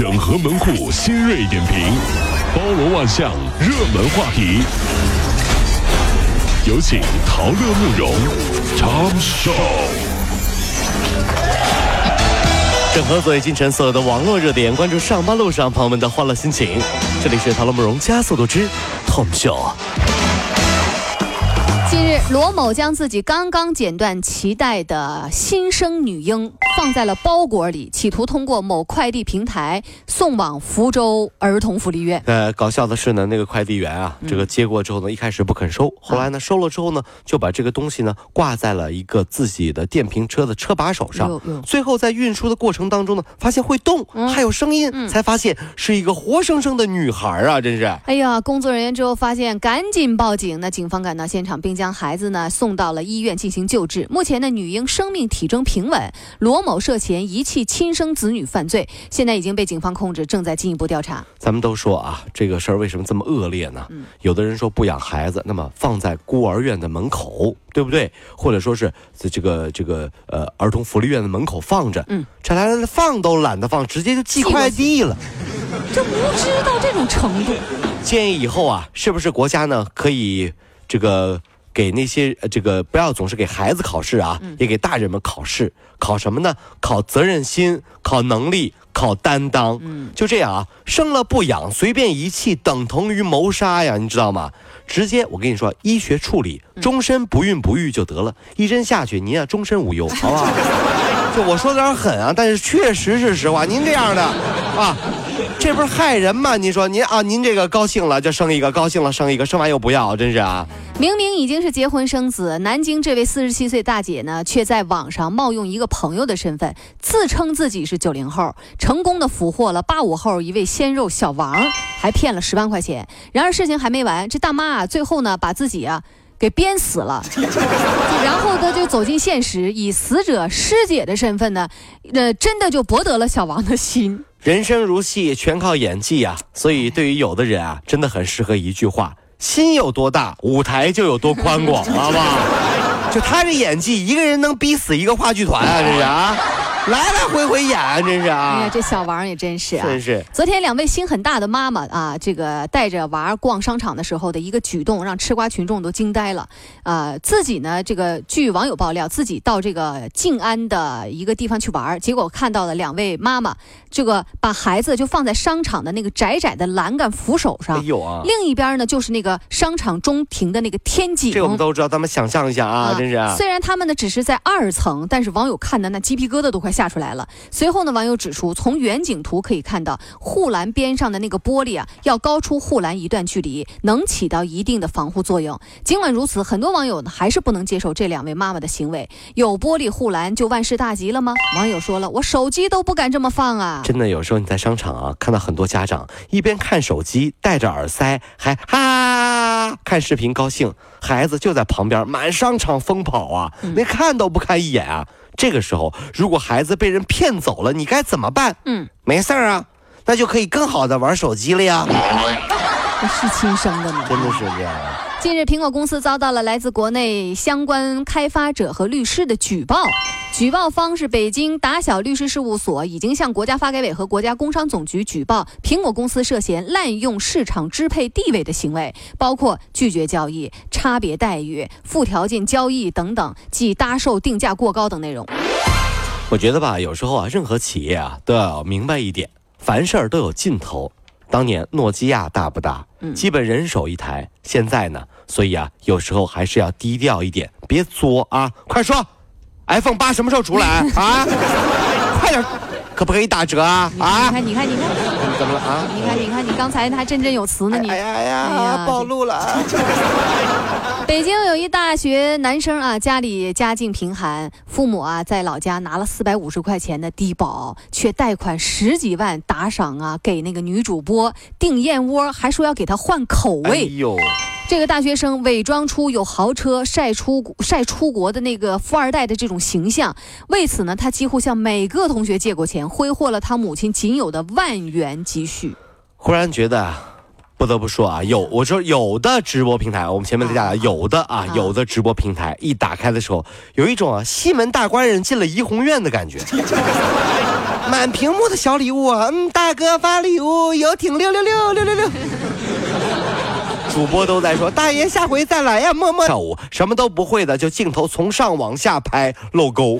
整合门户新锐点评，包罗万象，热门话题。有请陶乐慕容长寿。整合最近城所有的网络热点，关注上班路上朋友们的欢乐心情。这里是陶乐慕容加速度之 Tom Show。近日，罗某将自己刚刚剪断脐带的新生女婴放在了包裹里，企图通过某快递平台送往福州儿童福利院。呃，搞笑的是呢，那个快递员啊，这个接过之后呢，一开始不肯收，后来呢收了之后呢，就把这个东西呢挂在了一个自己的电瓶车的车把手上。最后在运输的过程当中呢，发现会动，还有声音，才发现是一个活生生的女孩啊！真是。哎呀，工作人员之后发现，赶紧报警。那警方赶到现场，并将孩子呢送到了医院进行救治。目前呢，女婴生命体征平稳，罗某涉嫌遗弃亲生子女犯罪，现在已经被警方控制，正在进一步调查。咱们都说啊，这个事儿为什么这么恶劣呢？有的人说不养孩子，那么放在孤儿院的门口，对不对？或者说是在这个这个呃儿童福利院的门口放着，嗯，这来来放都懒得放，直接就寄快递了。这无知到这种程度，建议以后啊，是不是国家呢可以这个给那些呃这个不要总是给孩子考试啊，也给大人们考试，考什么呢？考责任心，考能力，考担当。嗯，就这样啊，生了不养，随便遗弃，等同于谋杀呀，你知道吗？直接我跟你说，医学处理，终身不孕不育就得了，一针下去，您啊终身无忧，好不好？就我说的有点狠啊，但是确实是实话。您这样的啊，这不是害人吗？您说您啊，您这个高兴了就生一个，高兴了生一个，生完又不要，真是啊。明明已经是结婚生子，南京这位四十七岁大姐呢，却在网上冒用一个朋友的身份，自称自己是九零后，成功的俘获了八五后一位鲜肉小王，还骗了十万块钱。然而事情还没完，这大妈啊，最后呢，把自己啊。给鞭死了，然后他就走进现实，以死者师姐的身份呢，呃，真的就博得了小王的心。人生如戏，全靠演技啊！所以对于有的人啊，真的很适合一句话：心有多大，舞台就有多宽广，好不好？就他这演技，一个人能逼死一个话剧团啊！这是啊，来来回回演，真是啊哎啊呀，，这小王也真是啊，真是。昨天两位心很大的妈妈啊，这个带着娃逛商场的时候的一个举动，让吃瓜群众都惊呆了。啊，自己呢，这个据网友爆料，自己到这个静安的一个地方去玩，结果看到了两位妈妈，这个把孩子就放在商场的那个窄窄的栏杆扶手哎上，呦啊，另一边呢就是那个商场中庭的那个天井。这我们都知道，咱们想象一下啊，真是啊。虽然他们呢只是在二层，但是网友看的那鸡皮疙瘩都快吓出来了。随后呢，网友指出，从远景图可以看到，护栏边上的那个玻璃啊，要高出护栏一段距离，能起到一定的防护作用。尽管如此，很多网友呢还是不能接受这两位妈妈的行为。有玻璃护栏就万事大吉了吗？网友说了，我手机都不敢这么放啊。真的，有时候你在商场啊，看到很多家长一边看手机，戴着耳塞，还哈看视频高兴，孩子就在旁边满商场疯跑啊，连看都不看一眼啊。这个时候，如果孩子被人骗走了，你该怎么办？嗯，没事儿啊，那就可以更好的玩手机了呀。这是亲生的吗？真的是这样啊。近日，苹果公司遭到了来自国内相关开发者和律师的举报。举报方是北京达小律师事务所，已经向国家发改委和国家工商总局举报苹果公司涉嫌滥用市场支配地位的行为，包括拒绝交易、差别待遇、附条件交易等等，即搭售定价过高等内容。我觉得吧，有时候啊，任何企业啊都要明白一点，凡事儿都有尽头。当年诺基亚大不大？嗯基本人手一台。现在呢，所以啊，有时候还是要低调一点，别作啊！快说，iPhone 八什么时候出来啊？快点，可不可以打折啊？啊你啊？看，你看，你看，怎么了啊？你看，你看，你刚才还振振有词呢，你哎。呀哎呀，哎呀暴露了啊！北京有一大学男生啊，家里家境贫寒，父母啊在老家拿了四百五十块钱的低保，却贷款十几万打赏啊，给那个女主播订燕窝，还说要给她换口味哎味。呦，这个大学生伪装出有豪车，晒出晒出国的那个富二代的这种形象。为此呢，他几乎向每个同学借过钱，挥霍了他母亲仅有的万元积蓄。忽然觉得啊，不得不说啊，有我说有的直播平台，我们前面在讲有的啊，有的直播平台一打开的时候，有一种啊西门大官人进了怡红院的感觉。满屏幕的小礼物啊！嗯，大哥发礼物，游艇六六六六六六。主播都在说，大爷下回再来呀，么么。跳舞什么都不会的，就镜头从上往下拍露沟。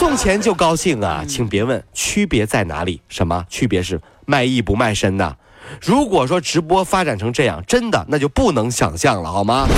送钱就高兴啊，请别问区别在哪里。什么区别是卖艺不卖身呐？如果说直播发展成这样，真的那就不能想象了，好吗？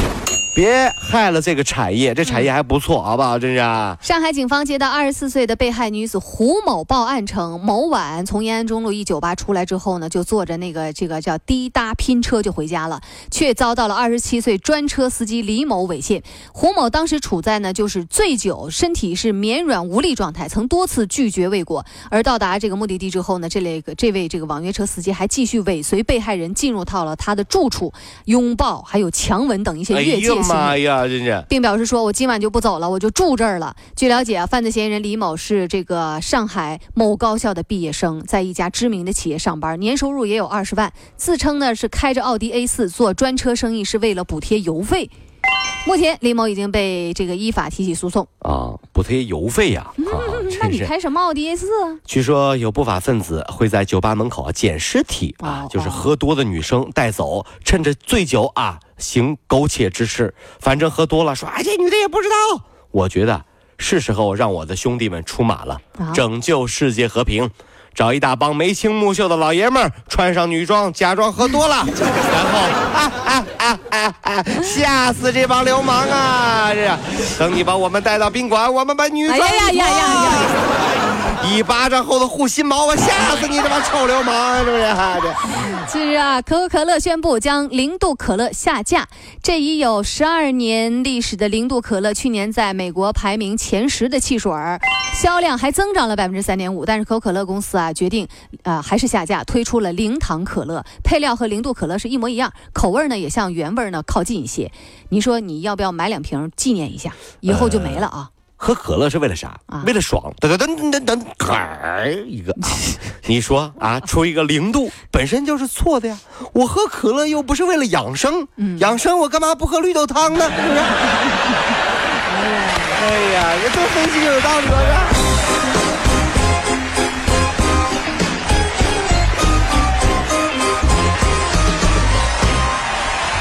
别害了这个产业，这产业还不错，好不好？真是。上海警方接到二十四岁的被害女子胡某报案称，某晚从延安中路一酒吧出来之后呢，就坐着那个这个叫滴答拼车就回家了，却遭到了二十七岁专车司机李某猥亵。胡某当时处在呢就是醉酒，身体是绵软无力状态，曾多次拒绝未果。而到达这个目的地之后呢，这类个这位这个网约车司机还继续尾随被害人进入到了他的住处，拥抱还有强吻等一些越界。妈呀，真是！并表示说，我今晚就不走了，我就住这儿了。据了解啊，犯罪嫌疑人李某是这个上海某高校的毕业生，在一家知名的企业上班，年收入也有二十万，自称呢是开着奥迪 A 四做专车生意，是为了补贴油费。目前，李某已经被这个依法提起诉讼啊，补贴油费呀！那你开什么奥迪 A 四啊？据说有不法分子会在酒吧门口啊捡尸体啊，就是喝多的女生带走，趁着醉酒啊行苟且之事。反正喝多了，说哎这女的也不知道。我觉得是时候让我的兄弟们出马了，拯救世界和平。找一大帮眉清目秀的老爷们儿，穿上女装，假装喝多了，然后啊啊啊啊啊，吓死这帮流氓啊！这等你把我们带到宾馆，我们把女装呀呀呀呀！一巴掌后的护心毛，我吓死你这帮臭流氓，是不是？近日啊，可口可乐宣布将零度可乐下架。这已有十二年历史的零度可乐，去年在美国排名前十的汽水，销量还增长了百分之三点五。但是可口可乐公司啊，决定啊还是下架，推出了零糖可乐，配料和零度可乐是一模一样，口味呢也向原味呢靠近一些。你说你要不要买两瓶纪念一下？以后就没了啊。喝可乐是为了啥？为了爽！噔噔噔噔噔，噔，一个。你说啊，出一个零度本身就是错的呀。我喝可乐又不是为了养生，养生我干嘛不喝绿豆汤呢？是不是哎呀，这多分析有道理啊！